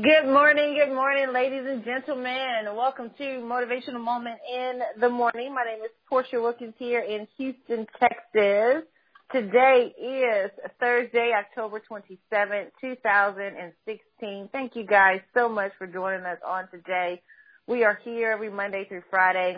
Good morning, good morning, ladies and gentlemen. Welcome to Motivational Moment in the Morning. My name is Portia Wilkins here in Houston, Texas. Today is Thursday, October 27th, 2016. Thank you guys so much for joining us on today. We are here every Monday through Friday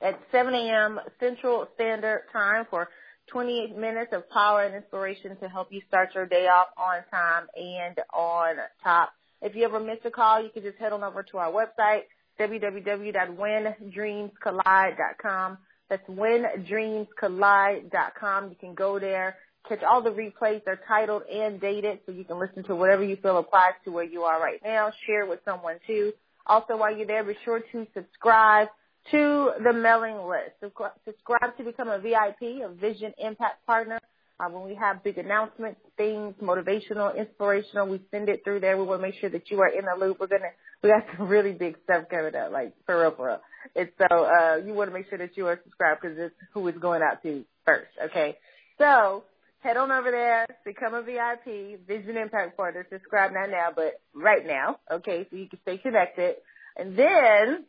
at 7 a.m. Central Standard Time for 28 minutes of power and inspiration to help you start your day off on time and on top. If you ever miss a call, you can just head on over to our website, www.whendreamscollide.com. That's whendreamscollide.com. You can go there, catch all the replays. They're titled and dated, so you can listen to whatever you feel applies to where you are right now. Share with someone too. Also, while you're there, be sure to subscribe to the mailing list. Subscribe to become a VIP, a Vision Impact Partner. Uh, when we have big announcements, things, motivational, inspirational, we send it through there. We want to make sure that you are in the loop. We're gonna, we got some really big stuff coming up, like for real, for real. And so, uh, you want to make sure that you are subscribed because it's who it's going out to first, okay? So, head on over there, become a VIP, Vision Impact Partner, subscribe not now, but right now, okay, so you can stay connected. And then,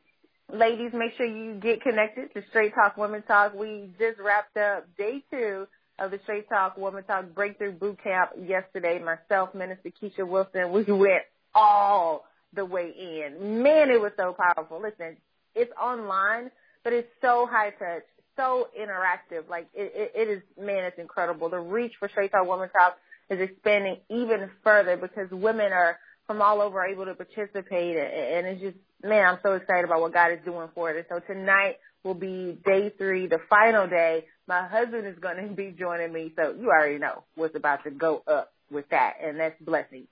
ladies, make sure you get connected to Straight Talk Women Talk. We just wrapped up day two of the Straight Talk Woman Talk Breakthrough Boot Camp yesterday. Myself, Minister Keisha Wilson, we went all the way in. Man, it was so powerful. Listen, it's online, but it's so high touch, so interactive. Like it, it, it is, man, it's incredible. The reach for Straight Talk Woman Talk is expanding even further because women are from all over able to participate, and it's just, man, I'm so excited about what God is doing for it. And so tonight will be day three, the final day my husband is going to be joining me, so you already know what's about to go up with that, and that's blessings.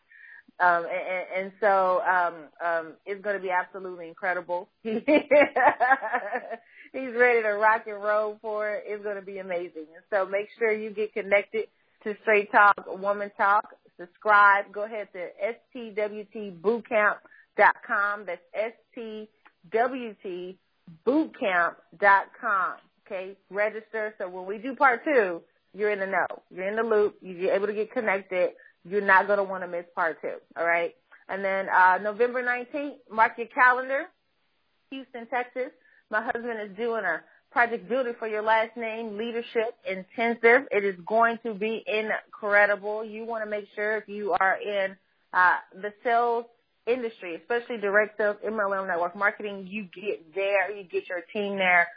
Um, and, and so um, um, it's going to be absolutely incredible. He's ready to rock and roll for it. It's going to be amazing. And so make sure you get connected to Straight Talk, Woman Talk. Subscribe. Go ahead to stwtbootcamp.com. That's stwtbootcamp.com. Okay, register. So when we do part two, you're in the know. You're in the loop. You're able to get connected. You're not going to want to miss part two. All right. And then uh, November 19th, mark your calendar. Houston, Texas. My husband is doing a project building for your last name leadership intensive. It is going to be incredible. You want to make sure if you are in uh, the sales industry, especially direct sales, MLM network marketing, you get there. You get your team there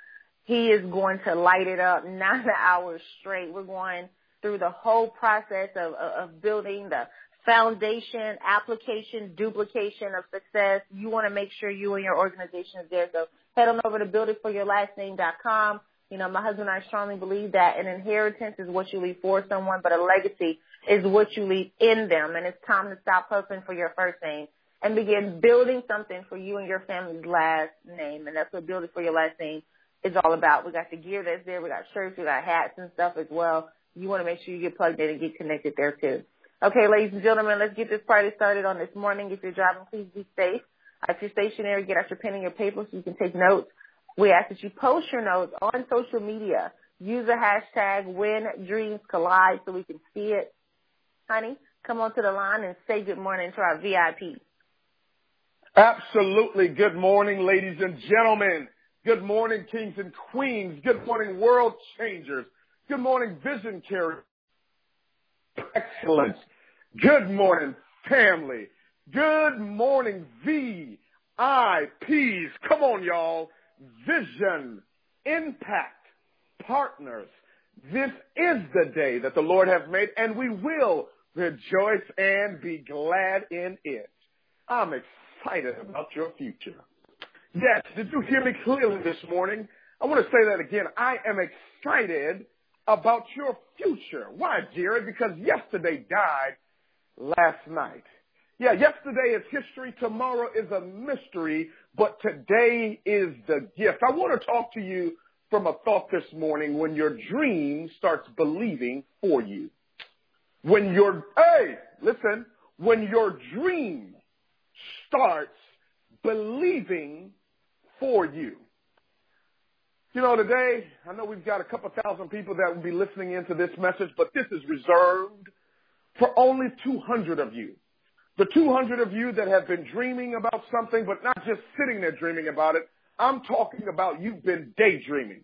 he is going to light it up nine hours straight. We're going through the whole process of, of building the foundation, application, duplication of success. You want to make sure you and your organization is there. So head on over to builditforyourlastname.com. You know, my husband and I strongly believe that an inheritance is what you leave for someone, but a legacy is what you leave in them. And it's time to stop hustling for your first name and begin building something for you and your family's last name. And that's what building For Your Last Name is all about. We got the gear that's there. We got shirts. We got hats and stuff as well. You want to make sure you get plugged in and get connected there too. Okay, ladies and gentlemen, let's get this party started on this morning. If you're driving, please be safe. If you're stationary, get out your pen and your paper so you can take notes. We ask that you post your notes on social media. Use the hashtag when dreams collide so we can see it. Honey, come on to the line and say good morning to our VIP. Absolutely. Good morning, ladies and gentlemen. Good morning, kings and queens. Good morning, world changers. Good morning, vision carriers. Excellence. Good morning, family. Good morning, VIPs. Come on, y'all. Vision, impact, partners. This is the day that the Lord has made, and we will rejoice and be glad in it. I'm excited about your future. Yes, did you hear me clearly this morning? I want to say that again. I am excited about your future. Why, Jared? Because yesterday died last night. Yeah, yesterday is history. Tomorrow is a mystery, but today is the gift. I want to talk to you from a thought this morning when your dream starts believing for you. When your, hey, listen, when your dream starts believing for you. You know, today, I know we've got a couple thousand people that will be listening into this message, but this is reserved for only 200 of you. The 200 of you that have been dreaming about something, but not just sitting there dreaming about it. I'm talking about you've been daydreaming.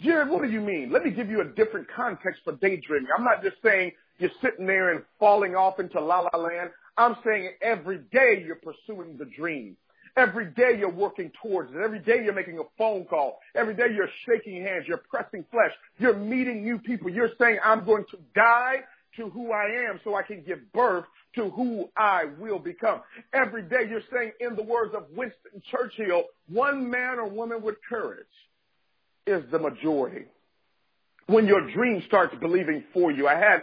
Jared, what do you mean? Let me give you a different context for daydreaming. I'm not just saying you're sitting there and falling off into la la land. I'm saying every day you're pursuing the dream. Every day you're working towards it. Every day you're making a phone call. Every day you're shaking hands. You're pressing flesh. You're meeting new people. You're saying, I'm going to die to who I am so I can give birth to who I will become. Every day you're saying in the words of Winston Churchill, one man or woman with courage is the majority. When your dream starts believing for you, I had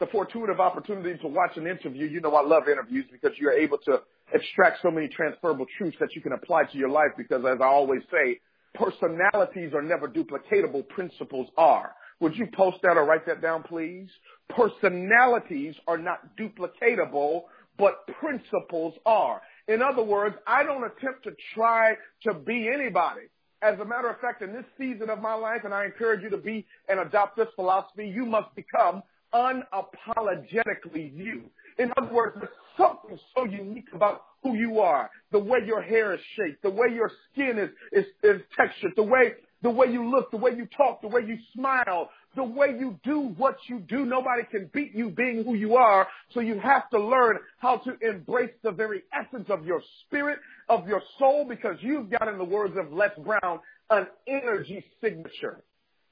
the fortuitous opportunity to watch an interview. You know, I love interviews because you're able to extract so many transferable truths that you can apply to your life because as I always say, personalities are never duplicatable, principles are. Would you post that or write that down, please? Personalities are not duplicatable, but principles are. In other words, I don't attempt to try to be anybody. As a matter of fact, in this season of my life, and I encourage you to be and adopt this philosophy, you must become unapologetically you. In other words, there's something so unique about who you are, the way your hair is shaped, the way your skin is, is, is textured, the way, the way you look, the way you talk, the way you smile, the way you do what you do. Nobody can beat you being who you are. So you have to learn how to embrace the very essence of your spirit, of your soul, because you've got, in the words of Les Brown, an energy signature.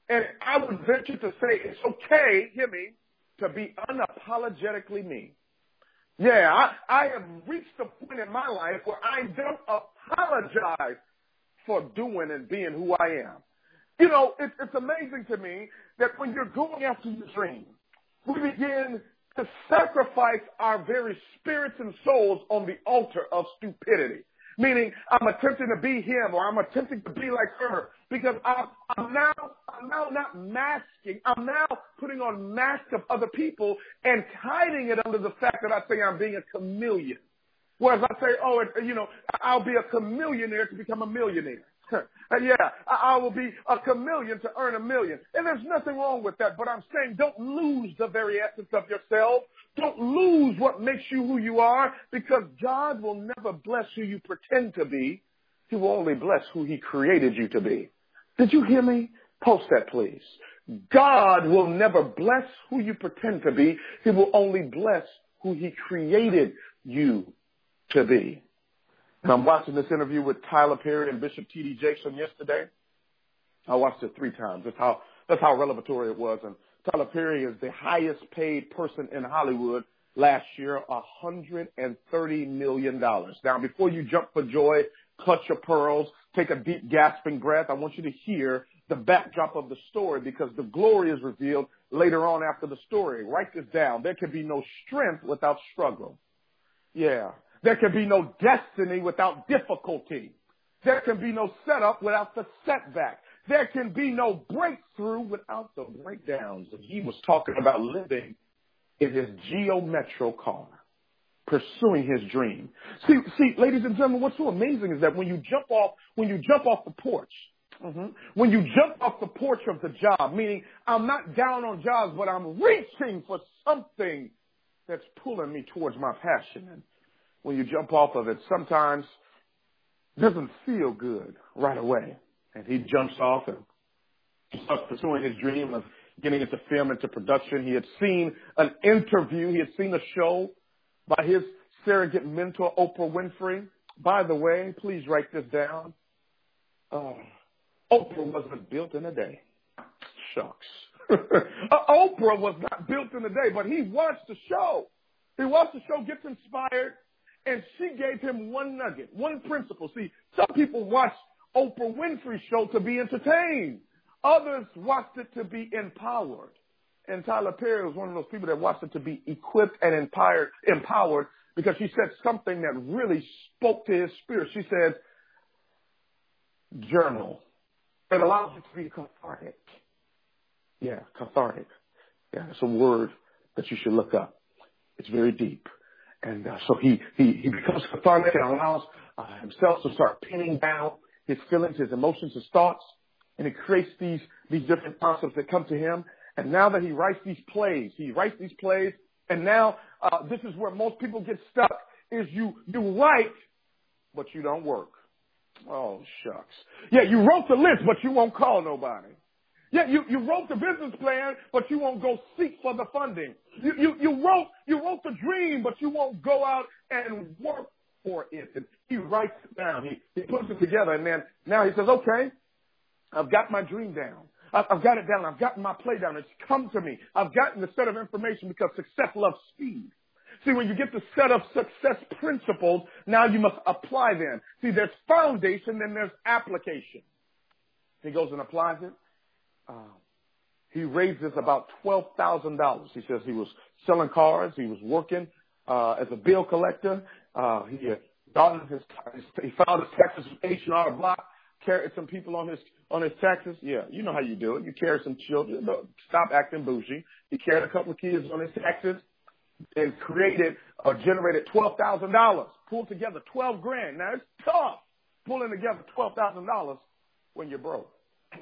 And I would venture to say it's okay, hear me, to be unapologetically me. Yeah, I, I have reached a point in my life where I don't apologize for doing and being who I am. You know, it, it's amazing to me that when you're going after your dream, we begin to sacrifice our very spirits and souls on the altar of stupidity. Meaning, I'm attempting to be him or I'm attempting to be like her because I'm, I'm now, I'm now not masking. I'm now putting on masks of other people and hiding it under the fact that I say I'm being a chameleon. Whereas I say, oh, it, you know, I'll be a chameleon to become a millionaire. yeah, I, I will be a chameleon to earn a million. And there's nothing wrong with that. But I'm saying don't lose the very essence of yourself. Don't lose what makes you who you are because God will never bless who you pretend to be. He will only bless who he created you to be. Did you hear me? Post that please. God will never bless who you pretend to be. He will only bless who he created you to be. And I'm watching this interview with Tyler Perry and Bishop T.D. Jakes yesterday. I watched it three times. That's how, that's how revelatory it was. And Tyler Perry is the highest paid person in Hollywood last year, $130 million. Now, before you jump for joy, clutch your pearls, take a deep gasping breath, I want you to hear the backdrop of the story because the glory is revealed later on after the story. Write this down. There can be no strength without struggle. Yeah. There can be no destiny without difficulty. There can be no setup without the setback. There can be no breakthrough without the breakdowns. And he was talking about living in his Geo Metro car, pursuing his dream. See, see, ladies and gentlemen, what's so amazing is that when you jump off, when you jump off the porch, mm-hmm, when you jump off the porch of the job, meaning I'm not down on jobs, but I'm reaching for something that's pulling me towards my passion. When you jump off of it, sometimes doesn't feel good right away. And he jumps off and starts pursuing his dream of getting into film, into production. He had seen an interview. He had seen a show by his surrogate mentor, Oprah Winfrey. By the way, please write this down. Uh, Oprah wasn't built in a day. Shucks. Oprah was not built in a day, but he watched the show. He watched the show, gets inspired, and she gave him one nugget, one principle. See, some people watch Oprah Winfrey show to be entertained. Others watched it to be empowered. And Tyler Perry was one of those people that watched it to be equipped and empowered, empowered because she said something that really spoke to his spirit. She said, journal. It allows you to be cathartic. Yeah, cathartic. Yeah, it's a word that you should look up. It's very deep. And uh, so he, he, he becomes cathartic and allows uh, himself to start pinning down his feelings, his emotions, his thoughts. And he creates these, these different concepts that come to him. And now that he writes these plays, he writes these plays. And now uh, this is where most people get stuck is you, you write, but you don't work. Oh, shucks. Yeah, you wrote the list, but you won't call nobody. Yeah, you, you wrote the business plan, but you won't go seek for the funding. You, you, you wrote, you wrote the dream, but you won't go out and work for it. And he writes it down. He, he puts it together and then now he says, okay, I've got my dream down. I've got it down. I've gotten my play down. It's come to me. I've gotten the set of information because success loves speed. See, when you get the set of success principles, now you must apply them. See, there's foundation, then there's application. He goes and applies it. Uh, he raises about $12,000. He says he was selling cars. He was working uh, as a bill collector. Uh, he got his, he filed his taxes with H&R Block, carried some people on his on his taxes. Yeah, you know how you do it. You carry some children. Stop acting bougie. He carried a couple of kids on his taxes and created or generated twelve thousand dollars. Pulled together twelve grand. Now it's tough pulling together twelve thousand dollars when you're broke.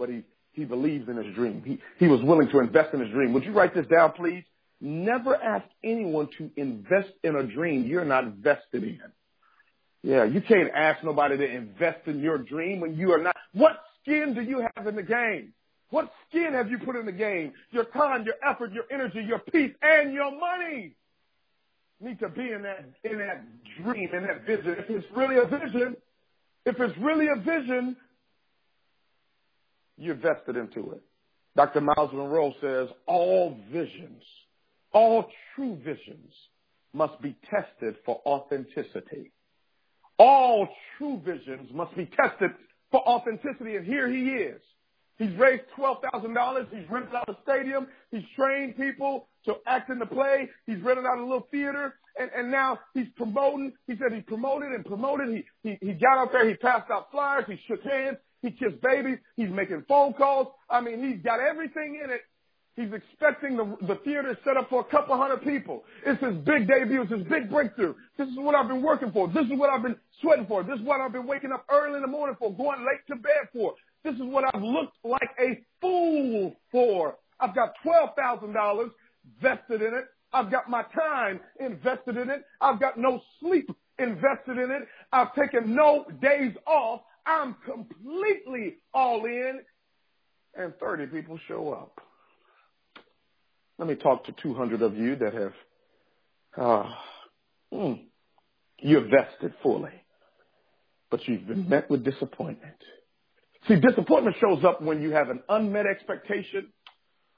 but he he believes in his dream. He he was willing to invest in his dream. Would you write this down, please? Never ask anyone to invest in a dream you're not vested in. Yeah, you can't ask nobody to invest in your dream when you are not. What skin do you have in the game? What skin have you put in the game? Your time, your effort, your energy, your peace, and your money need to be in that in that dream, in that vision. If it's really a vision, if it's really a vision, you're vested into it. Dr. Myles Munroe says all visions, all true visions must be tested for authenticity. All true visions must be tested for authenticity, and here he is. He's raised $12,000. He's rented out a stadium. He's trained people to act in the play. He's rented out a little theater. And, and now he's promoting. He said he promoted and promoted. He, he, he got out there. He passed out flyers. He shook hands. He kissed babies. He's making phone calls. I mean, he's got everything in it. He's expecting the, the theater set up for a couple hundred people. It's his big debut. It's his big breakthrough. This is what I've been working for. This is what I've been sweating for. This is what I've been waking up early in the morning for, going late to bed for. This is what I've looked like a fool for. I've got $12,000 vested in it. I've got my time invested in it. I've got no sleep invested in it. I've taken no days off. I'm completely all in. And 30 people show up. Let me talk to 200 of you that have, uh, mm, you're vested fully, but you've been met with disappointment. See, disappointment shows up when you have an unmet expectation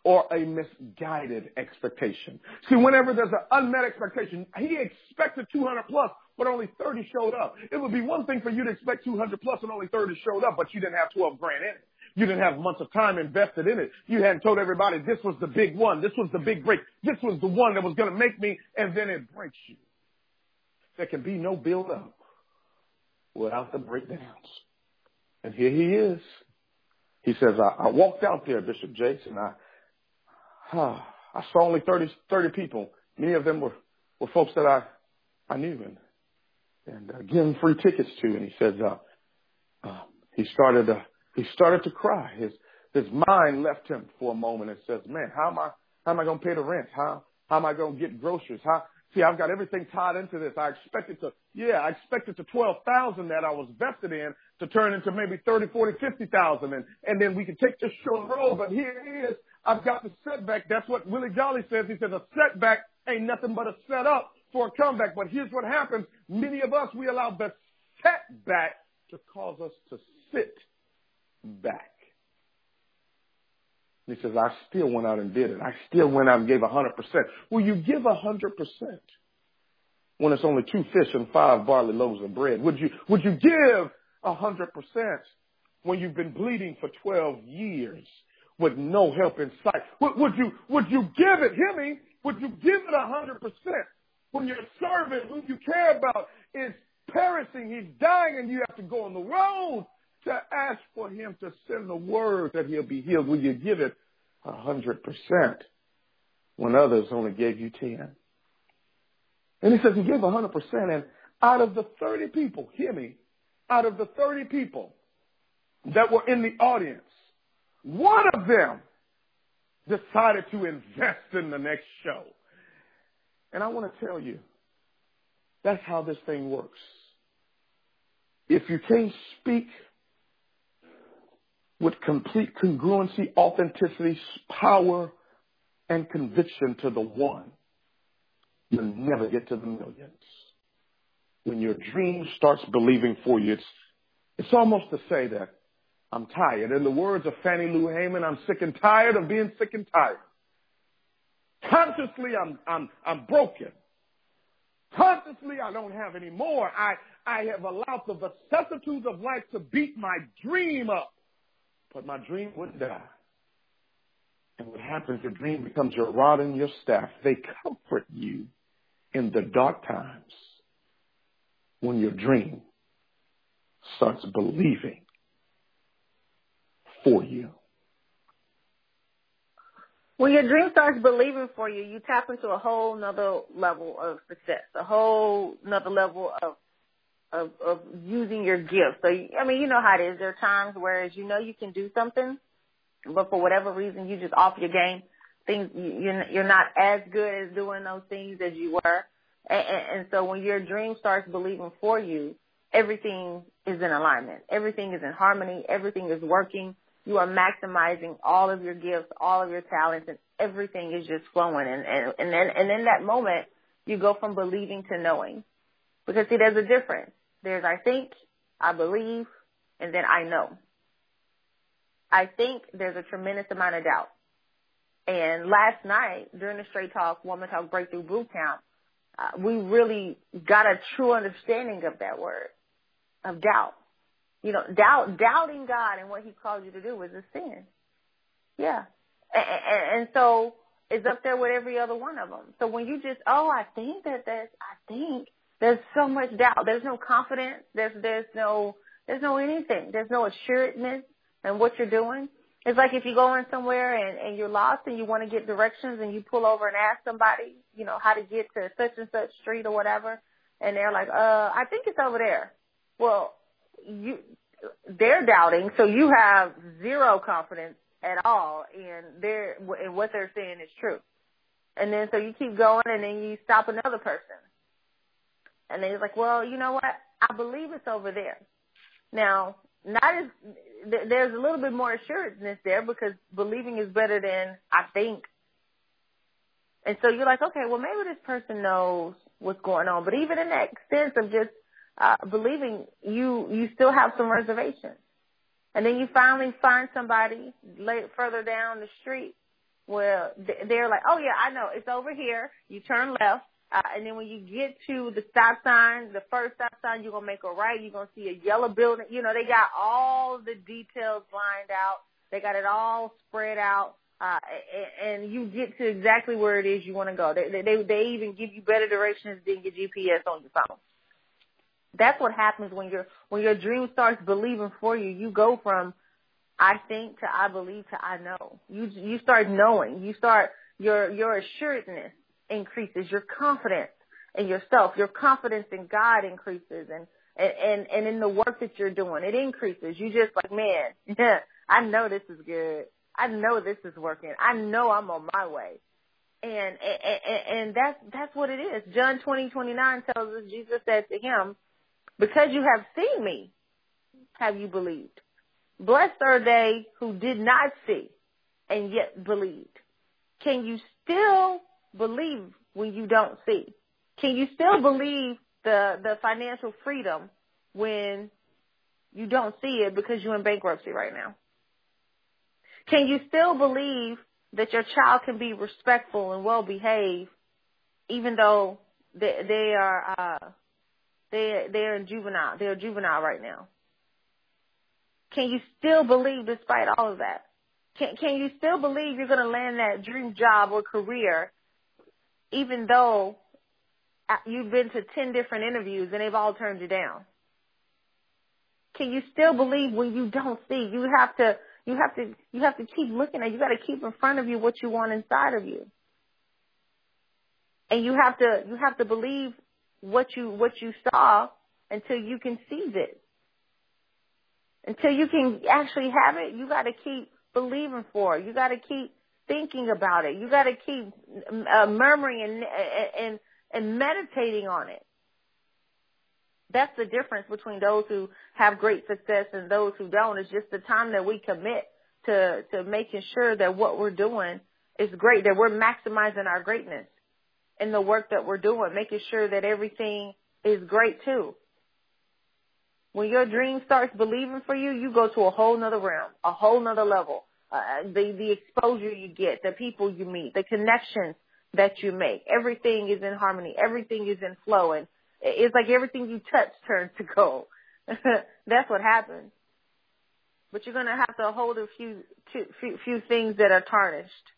or a misguided expectation. See, whenever there's an unmet expectation, he expected 200 plus, but only 30 showed up. It would be one thing for you to expect 200 plus and only 30 showed up, but you didn't have 12 grand in it. You didn't have months of time invested in it. You hadn't told everybody this was the big one. This was the big break. This was the one that was going to make me, and then it breaks you. There can be no build up without the breakdowns. And here he is. He says, I, I walked out there, Bishop Jakes, and I, uh, I saw only 30, 30 people. Many of them were, were folks that I, I knew and, and uh, giving free tickets to. And he says, uh, uh, he started, uh, he started to cry. His, his mind left him for a moment and says, man, how am I, how am I going to pay the rent? How, how am I going to get groceries? How, See, I've got everything tied into this. I expected to, yeah, I expected to 12,000 that I was vested in to turn into maybe 30, 40, 50,000 and, and then we can take this and roll. But here it is. I've got the setback. That's what Willie Jolley says. He says a setback ain't nothing but a setup for a comeback. But here's what happens. Many of us, we allow the setback to cause us to sit back. He says, I still went out and did it. I still went out and gave a hundred percent. Will you give a hundred percent when it's only two fish and five barley loaves of bread? Would you, would you give a hundred percent when you've been bleeding for 12 years with no help in sight? Would, would you, would you give it, hear me, would you give it a hundred percent when your servant who you care about is perishing, he's dying and you have to go on the road to ask for him to send the word that he'll be healed? Will you give it a hundred percent when others only gave you ten? And he says he gave a hundred percent and out of the 30 people, hear me, out of the 30 people that were in the audience, one of them decided to invest in the next show. And I want to tell you, That's how this thing works. If you can't speak with complete congruency, authenticity, power, and conviction to the one, you'll never get to the millions. When your dream starts believing for you, it's, it's almost to say that I'm tired. In the words of Fannie Lou Hamer, I'm sick and tired of being sick and tired. Consciously, I'm, I'm, I'm broken. Consciously, I don't have any more. I, I have allowed the vicissitudes of life to beat my dream up. But my dream wouldn't die. And what happens, your dream becomes your rod and your staff. They comfort you in the dark times when your dream starts believing for you. When your dream starts believing for you, you tap into a whole nother level of success, a whole nother level of of, of using your gift. So, I mean, you know how it is. There are times where as you know you can do something, but for whatever reason, you just off your game. Things you're you're not as good as doing those things as you were, and, and so when your dream starts believing for you, everything is in alignment. Everything is in harmony. Everything is working. You are maximizing all of your gifts, all of your talents, and everything is just flowing. And and and then and in that moment, you go from believing to knowing, because see, there's a difference. There's I think, I believe, and then I know. I think there's a tremendous amount of doubt. And last night during the Straight Talk Woman Talk Breakthrough Boot Camp, uh, we really got a true understanding of that word, of doubt. You know, doubt, doubting God and what He called you to do is a sin. Yeah. And, and, and so it's up there with every other one of them. So when you just, oh, I think that that's, I think, there's so much doubt. There's no confidence. There's there's no there's no anything. There's no assuredness in what you're doing. It's like if you go in somewhere and, and you're lost and you want to get directions and you pull over and ask somebody, you know, how to get to such and such street or whatever, and they're like, uh, I think it's over there. Well, you they're doubting, so you have zero confidence at all in their in what they're saying is true. And then so you keep going and then you stop another person and they was like, well, you know what? I believe it's over there. Now, not as there's a little bit more assuredness there because believing is better than I think. And so you're like, okay, well maybe this person knows what's going on. But even in that sense of just uh, believing, you you still have some reservations. And then you finally find somebody late, further down the street where they're like, oh yeah, I know, it's over here. You turn left uh, and then when you get to the stop sign, the first stop sign, you're to make a right. You're to see a yellow building. You know, they got all the details lined out. They got it all spread out. Uh, and you get to exactly where it is you want to go. They, they, they even give you better directions than your GPS on your phone. That's what happens when your, when your dream starts believing for you. You go from I think to I believe to I know. You, you start knowing. You start, your, your assuredness increases, your confidence in yourself, your confidence in God increases and, and, and in the work that you're doing, it increases. You just like, man, I know this is good. I know this is working. I know I'm on my way. And, and, and that's, that's what it is. John 20, 29 tells us Jesus said to him, because you have seen me, have you believed? Blessed are they who did not see and yet believed. Can you still believe when you don't see? Can you still believe the the financial freedom when you don't see it because you're in bankruptcy right now? Can you still believe that your child can be respectful and well behaved even though they they are uh they they're in juvenile they're juvenile right now? Can you still believe despite all of that? Can can you still believe you're going to land that dream job or career even though uh, you've been to 10 different interviews and they've all turned you down? Can you still believe when you don't see? You have to, you have to, you have to keep looking at, you got to keep in front of you what you want inside of you. And you have to, you have to believe what you, what you saw until you can seize it. Until you can actually have it, you got to keep believing for it. You got to keep thinking about it. You got to keep uh, murmuring and, and and meditating on it. That's the difference between those who have great success and those who don't. It's just the time that we commit to, to making sure that what we're doing is great, that we're maximizing our greatness in the work that we're doing, making sure that everything is great too. When your dream starts believing for you, you go to a whole nother realm, a whole nother level. Uh, the, the exposure you get, the people you meet, the connections that you make, everything is in harmony, everything is in flow, and it's like everything you touch turns to gold. That's what happens. But you're gonna have to hold a few, few, few things that are tarnished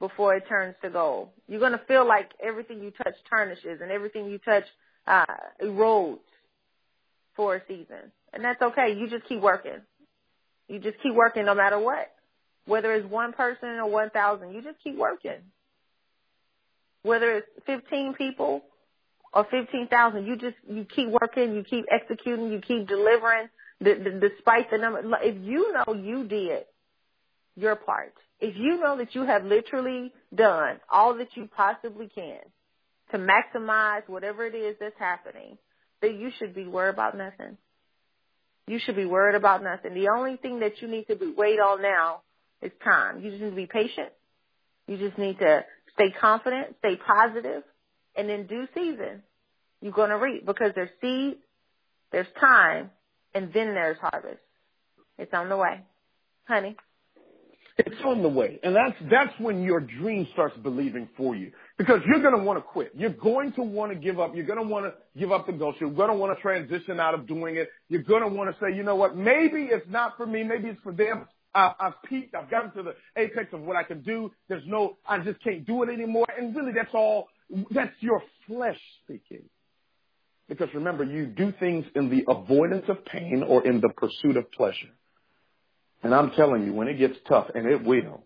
before it turns to gold. You're gonna feel like everything you touch tarnishes and everything you touch uh, erodes for a season, and that's okay. You just keep working. You just keep working no matter what. Whether it's one person or one thousand, you just keep working. Whether it's fifteen people or 15,000. You just, you keep working, you keep executing, you keep delivering despite the number. If you know you did your part, if you know that you have literally done all that you possibly can to maximize whatever it is that's happening, then you should be worried about nothing. You should be worried about nothing. The only thing that you need to be wait on now is time. You just need to be patient. You just need to stay confident, stay positive, and in due season, you're going to reap because there's seed, there's time, and then there's harvest. It's on the way. Honey. It's on the way. And that's, that's when your dream starts believing for you. Because you're want to quit. You're going to want to give up. You're want to give up the ghost. You're want to transition out of doing it. You're want to say, you know what? Maybe it's not for me. Maybe it's for them. I, I've peaked. I've gotten to the apex of what I can do. There's no, I just can't do it anymore. And really that's all that's your flesh speaking. Because remember, you do things in the avoidance of pain or in the pursuit of pleasure. And I'm telling you, when it gets tough, and it will,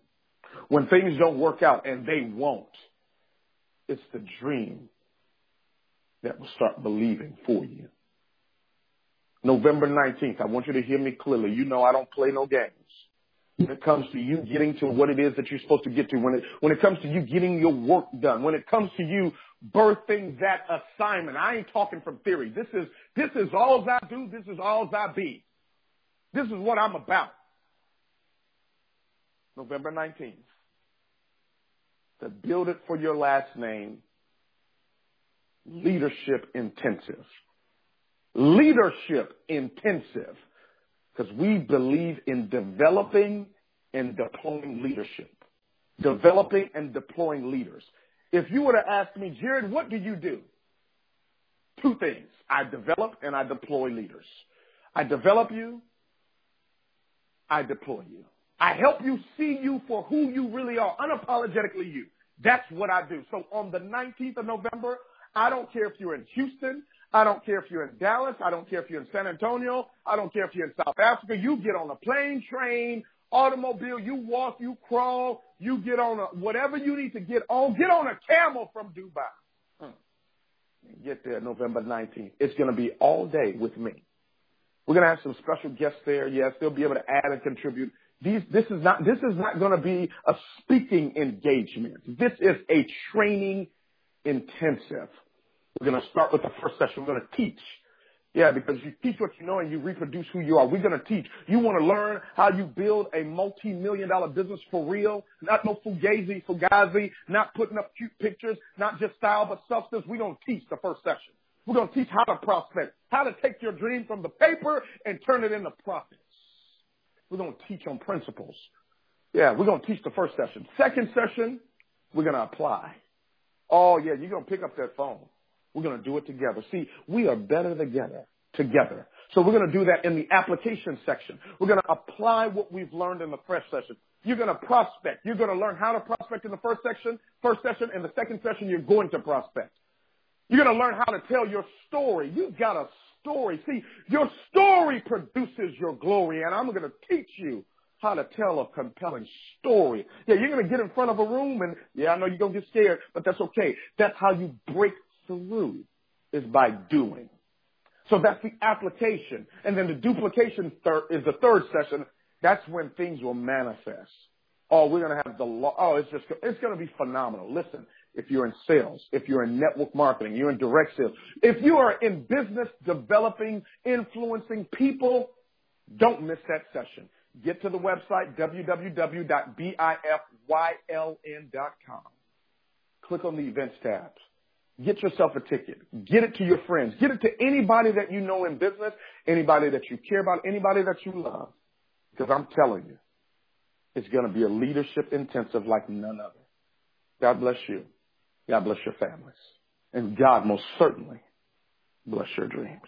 when things don't work out, and they won't, it's the dream that will start believing for you. November 19th, I want you to hear me clearly. You know I don't play no games when it comes to you getting to what it is that you're supposed to get to, when it, when it comes to you getting your work done, when it comes to you birthing that assignment. I ain't talking from theory. This is, this is all I do. This is all I be. This is what I'm about. November 19th. To build it for your last name, leadership intensive. Leadership intensive because we believe in developing and deploying leadership. Developing and deploying leaders. If you were to ask me, Jared, what do you do? Two things. I develop and I deploy leaders. I develop you. I deploy you. I help you see you for who you really are, unapologetically you. That's what I do. So on the 19th of November, I don't care if you're in Houston. I don't care if you're in Dallas. I don't care if you're in San Antonio. I don't care if you're in South Africa. You get on a plane, train, automobile. You walk, you crawl, you get on a, whatever you need to get on. Get on a camel from Dubai. Hmm. Get there November 19th. It's going to be all day with me. We're going to have some special guests there. Yes, they'll be able to add and contribute. These, this is not, this is not going to be a speaking engagement. This is a training intensive. We're going to start with the first session. We're going to teach. Yeah, because you teach what you know and you reproduce who you are. We're going to teach. You want to learn how you build a multi-million dollar business for real, not no fugazi, fugazi, not putting up cute pictures, not just style, but substance. We're going to teach the first session. We're going to teach how to prospect, how to take your dream from the paper and turn it into profits. We're going to teach on principles. Yeah, we're going to teach the first session. Second session, we're going to apply. Oh yeah, you're going to pick up that phone. We're going to do it together. See, we are better together, together. So we're going to do that in the application section. We're going to apply what we've learned in the fresh session. You're going to prospect. You're going to learn how to prospect in the first section, first session. In the second session, you're going to prospect. You're going to learn how to tell your story. You've got a story. See, your story produces your glory, and I'm going to teach you how to tell a compelling story. Yeah, you're going to get in front of a room, and yeah, I know you're going to get scared, but that's okay. That's how you break through is by doing. So that's the application. And then the duplication third is the third session. That's when things will manifest. Oh, we're going to have the law. Oh, it's just, it's going to be phenomenal. Listen, if you're in sales, if you're in network marketing, you're in direct sales, if you are in business developing, influencing people, don't miss that session. Get to the website, www.bifyln.com. Click on the events tabs. Get yourself a ticket. Get it to your friends. Get it to anybody that you know in business, anybody that you care about, anybody that you love. Because I'm telling you, it's going to be a leadership intensive like none other. God bless you. God bless your families. And God most certainly bless your dreams.